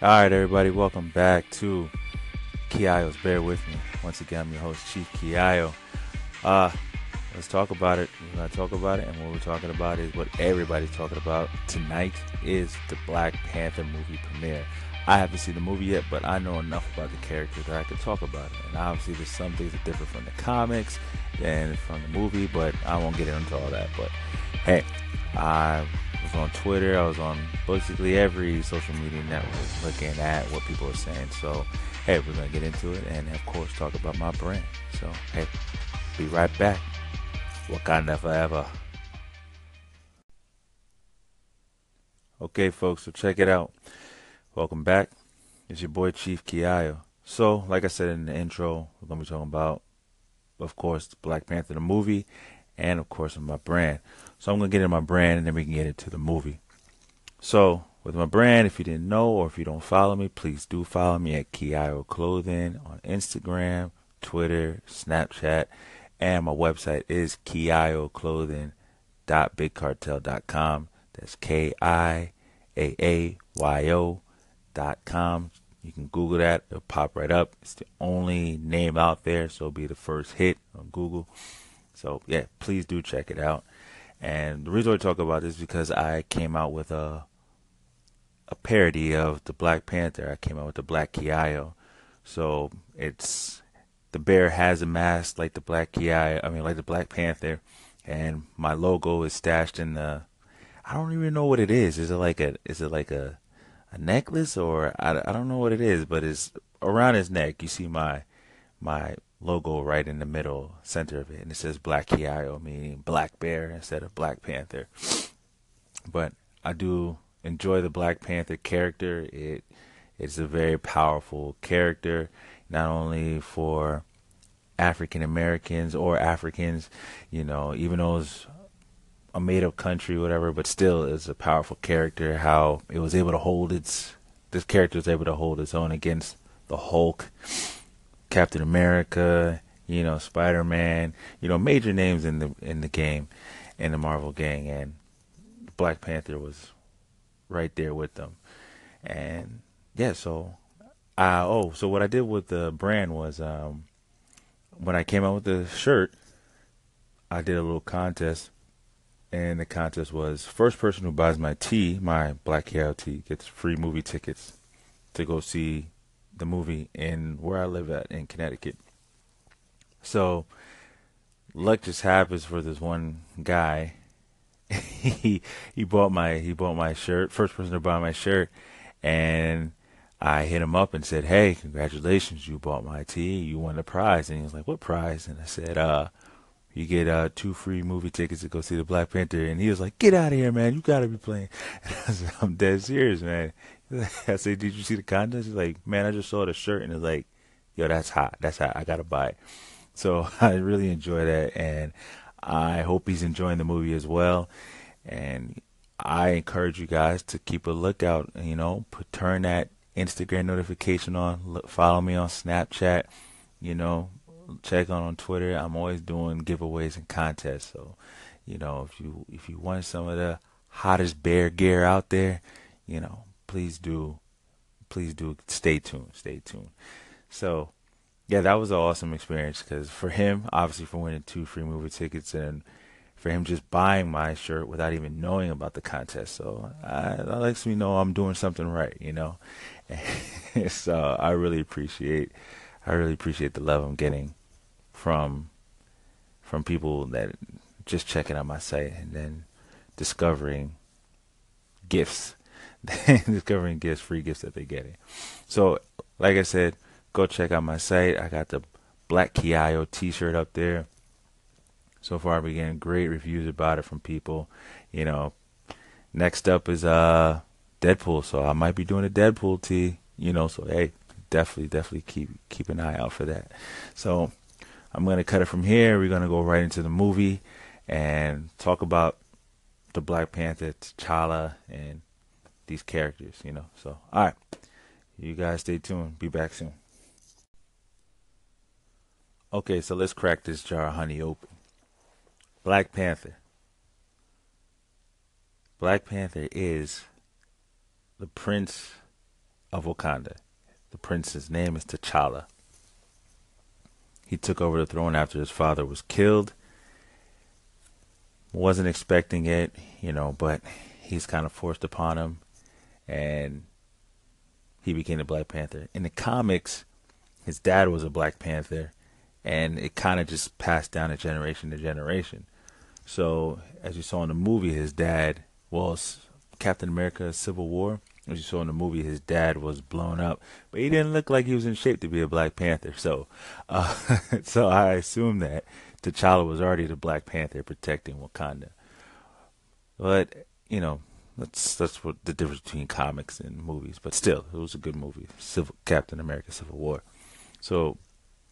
All right, everybody, welcome back to Kiayo's Bear With Me. Once again, I'm your host, Chief Kiayo. Uh, let's talk about it. We're going to talk about it, and what we're talking about is what everybody's talking about tonight is the Black Panther movie premiere. I haven't seen the movie yet, but I know enough about the character that I can talk about it. And obviously, there's some things that differ from the comics and from the movie, but I won't get into all that. But hey, I was on Twitter, I was on basically every social media network looking at what people are saying. So, hey, we're gonna get into it, and of course, talk about my brand. So, hey, be right back. Wakanda forever. Okay, folks, so check it out. Welcome back. It's your boy Chief Kiayo. So, like I said in the intro, we're gonna be talking about, of course, Black Panther the movie, and of course, my brand. So I'm gonna get into my brand, and then we can get into the movie. So, with my brand, if you didn't know or if you don't follow me, please do follow me at Kiayo Clothing on Instagram, Twitter, Snapchat, and my website is kiayoclothing.bigcartel.com. That's K I A A Y O dot com. You can Google that; it'll pop right up. It's the only name out there, so it'll be the first hit on Google. So yeah, please do check it out. And the reason I talk about this is because I came out with a a parody of the Black Panther. I came out with the Black Kiayo. So it's the bear has a mask like the Black Kiayo. I mean, like the Black Panther, and my logo is stashed in the. I don't even know what it is. Is it like a? Is it like a? A necklace or I, I don't know what it is, but it's around his neck. You see my my logo right in the middle center of it, and it says Black Kiayo, meaning Black Bear instead of Black Panther. But I do enjoy the Black Panther character. It it's a very powerful character, not only for African Americans or Africans, you know, even though it's a made up country, whatever, but still is a powerful character. How it was able to hold its this character was able to hold its own against the Hulk, Captain America, you know, Spider Man, you know, major names in the in the game, in the Marvel gang, and Black Panther was right there with them, and yeah, so uh, oh, so what I did with the brand was um, when I came out with the shirt, I did a little contest and the contest was first person who buys my tee, my Black Kiayo tee, gets free movie tickets to go see the movie in where I live at in Connecticut. So luck just happens for this one guy. he he bought my he bought my shirt, first person to buy my shirt, and I hit him up and said, "Hey, congratulations, you bought my tee, you won the prize." And he was like, "What prize?" And I said, "Uh." you get uh, two free movie tickets to go see the Black Panther. And he was like, "Get out of here, man! You gotta be playing." Said, "I'm dead serious, man." I said, "Did you see the contest?" He's like, "Man, I just saw the shirt and it's like, yo, that's hot. That's hot. I gotta buy it." So I really enjoy that, and I hope he's enjoying the movie as well. And I encourage you guys to keep a lookout. You know, put, turn that Instagram notification on. Look, follow me on Snapchat. You know, check on on Twitter. I'm always doing giveaways and contests. So, you know, if you if you want some of the hottest bear gear out there, you know, please do, please do. Stay tuned. Stay tuned. So, yeah, that was an awesome experience because for him, obviously, for winning two free movie tickets and for him just buying my shirt without even knowing about the contest. So I, that lets me know I'm doing something right, you know. so I really appreciate, I really appreciate the love I'm getting from from people that just checking out my site and then discovering gifts, discovering gifts, free gifts that they're getting. So, like I said, go check out my site. I got the Black Kiayo T-shirt up there. So far, I've been getting great reviews about it from people. You know, next up is uh Deadpool, so I might be doing a Deadpool tee. You know, so hey, definitely, definitely keep keep an eye out for that. So I'm to cut it from here. We're to go right into the movie and talk about the Black Panther, T'Challa, and these characters, you know. So, all right. You guys stay tuned. Be back soon. Okay, so let's crack this jar of honey open. Black Panther. Black Panther is the prince of Wakanda. The prince's name is T'Challa. He took over the throne after his father was killed. Wasn't expecting it, you know, but he's kind of forced upon him, and he became the Black Panther. In the comics, his dad was a Black Panther, and it kind of just passed down a generation to generation. So, as you saw in the movie, his dad was Captain America: Civil War. As you saw in the movie, his dad was blown up, but he didn't look like he was in shape to be a Black Panther. So, uh, so I assume that T'Challa was already the Black Panther protecting Wakanda. But you know, that's that's what the difference between comics and movies. But still, it was a good movie, Civil Captain America: Civil War. So,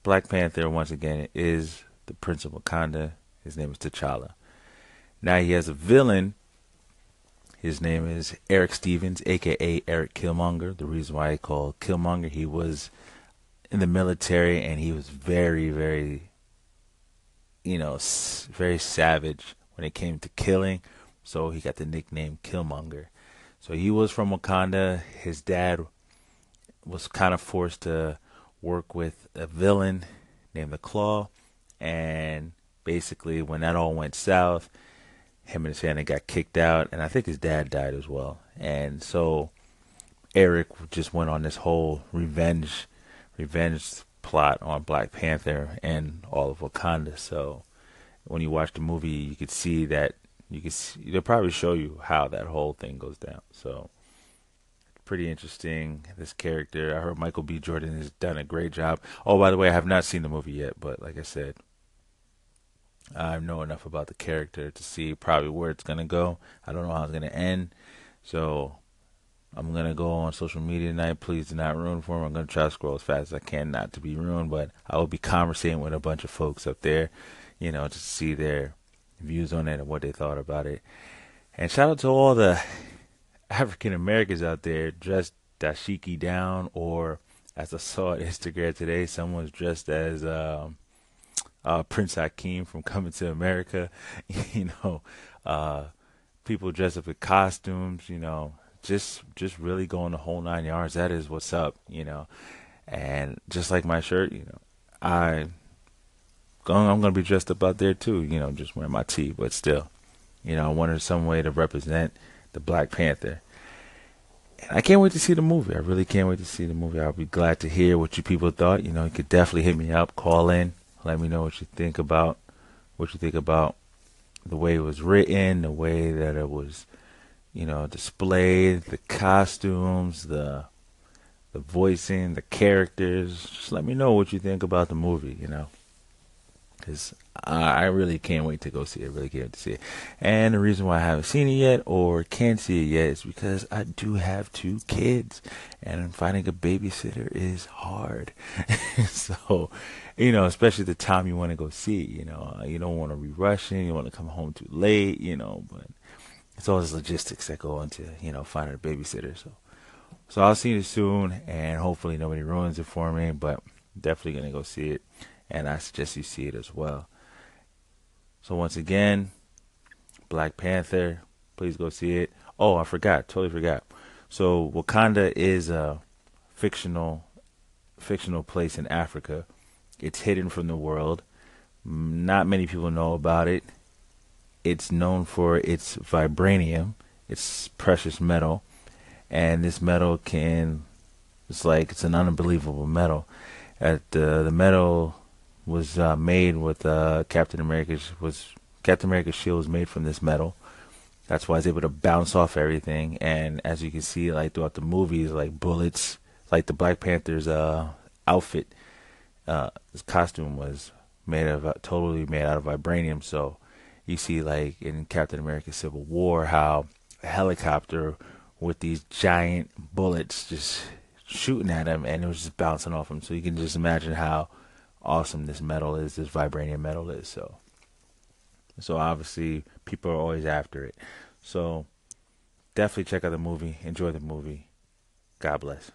Black Panther once again is the Prince of Wakanda. His name is T'Challa. Now he has a villain his name is Erik Stevens, aka Erik Killmonger. The reason why I call Killmonger, he was in the military and he was very, very, you know, very savage when it came to killing. So he got the nickname Killmonger. So he was from Wakanda. His dad was kind of forced to work with a villain named the Claw. And basically, when that all went south, him and his family got kicked out, and I think his dad died as well. And so Erik just went on this whole revenge, revenge plot on Black Panther and all of Wakanda. So when you watch the movie, you could see that you can see, they'll probably show you how that whole thing goes down. So pretty interesting. This character, I heard Michael B. Jordan has done a great job. Oh, by the way, I have not seen the movie yet, but like I said, I know enough about the character to see probably where it's gonna go. I don't know how it's gonna end, so I'm gonna go on social media tonight. Please do not ruin for me. I'm gonna try to scroll as fast as I can, not to be ruined, but I will be conversating with a bunch of folks up there, you know, to see their views on it and what they thought about it. And shout out to all the African Americans out there dressed dashiki down, or as I saw on Instagram today, someone's dressed as um, uh, Prince Hakeem from Coming to America. you know, uh, people dress up in costumes. You know, just just really going the whole nine yards. That is what's up. You know, and just like my shirt, you know, I I'm gonna be dressed up out there too. You know, just wearing my tee, but still, you know, I wanted some way to represent the Black Panther. And I can't wait to see the movie. I really can't wait to see the movie. I'll be glad to hear what you people thought. You know, you could definitely hit me up, call in, let me know what you think about what you think about the way it was written, the way that it was, you know, displayed, the costumes, the the voicing, the characters. Just let me know what you think about the movie, you know. I really can't wait to go see it. I Really can't wait to see it. And the reason why I haven't seen it yet or can't see it yet is because I do have two kids and finding a babysitter is hard. so you know, especially the time you want to go see. You know, uh, you don't want to be rushing. You want to come home too late. You know, but it's all those logistics that go into you know finding a babysitter. So, so I'll see you soon, and hopefully nobody ruins it for me. But definitely gonna go see it, and I suggest you see it as well. So once again, Black Panther, please go see it. Oh, I forgot, totally forgot. So Wakanda is a fictional fictional place in Africa it's hidden from the world. Not many people know about it. It's known for its vibranium, its precious metal, and this metal can it's like it's an unbelievable metal. At uh, the metal was uh, made with uh, Captain America's was Captain America's shield was made from this metal. That's why it's able to bounce off everything. And as you can see, like throughout the movies, like bullets, like the Black Panther's uh, outfit uh, his costume was made of totally made out of vibranium. So you see, like in Captain America: Civil War, how a helicopter with these giant bullets just shooting at him, and it was just bouncing off him. So you can just imagine how awesome this metal is, this vibranium metal is. So, so obviously people are always after it. So definitely check out the movie. Enjoy the movie. God bless.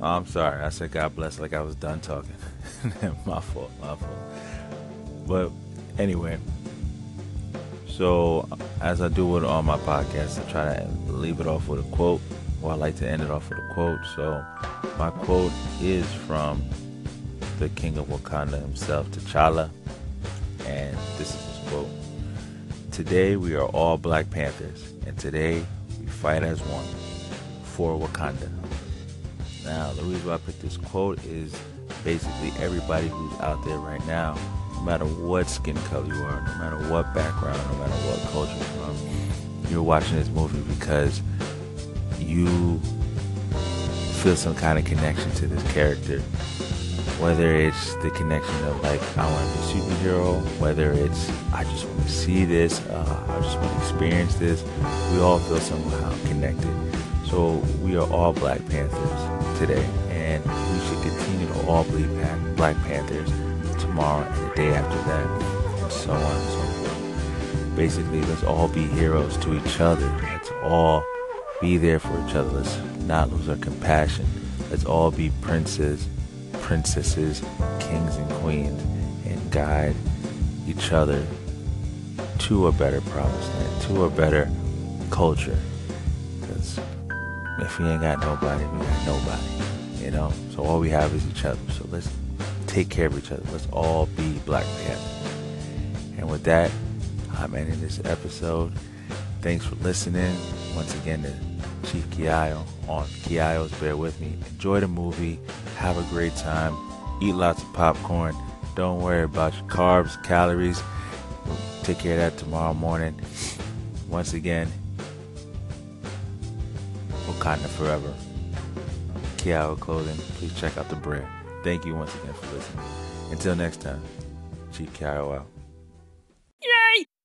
Oh, I'm sorry. I said God bless like I was done talking. my fault. My fault. But anyway, so as I do with all my podcasts, I try to leave it off with a quote. Well, I like to end it off with a quote. So my quote is from the King of Wakanda himself, T'Challa, and this is his quote. Today we are all Black Panthers, and today we fight as one for Wakanda. Now, the reason why I picked this quote is basically everybody who's out there right now, no matter what skin color you are, no matter what background, no matter what culture you're from, you're watching this movie because you feel some kind of connection to this character. Whether it's the connection of like I want to be a superhero, whether it's I just want to see this, uh, I just want to experience this, we all feel somehow connected. So we are all Black Panthers today, and we should continue to all be Black Panthers tomorrow and the day after that, and so on and so forth. Basically, let's all be heroes to each other. Let's all be there for each other. Let's not lose our compassion. Let's all be princes, princesses, kings, and queens, and guide each other to a better promised land, to a better culture. Because if we ain't got nobody, we got nobody. You know? So all we have is each other. So let's take care of each other. Let's all be Black Panthers. And with that, I'm ending this episode. Thanks for listening. Once again to Chief Kiayo on Kiayo's Bear With Me. Enjoy the movie. Have a great time. Eat lots of popcorn. Don't worry about your carbs, calories. We'll take care of that tomorrow morning. Once again, Wakanda Forever. Kiayo Clothing. Please check out the brand. Thank you once again for listening. Until next time, Chief Kiayo out.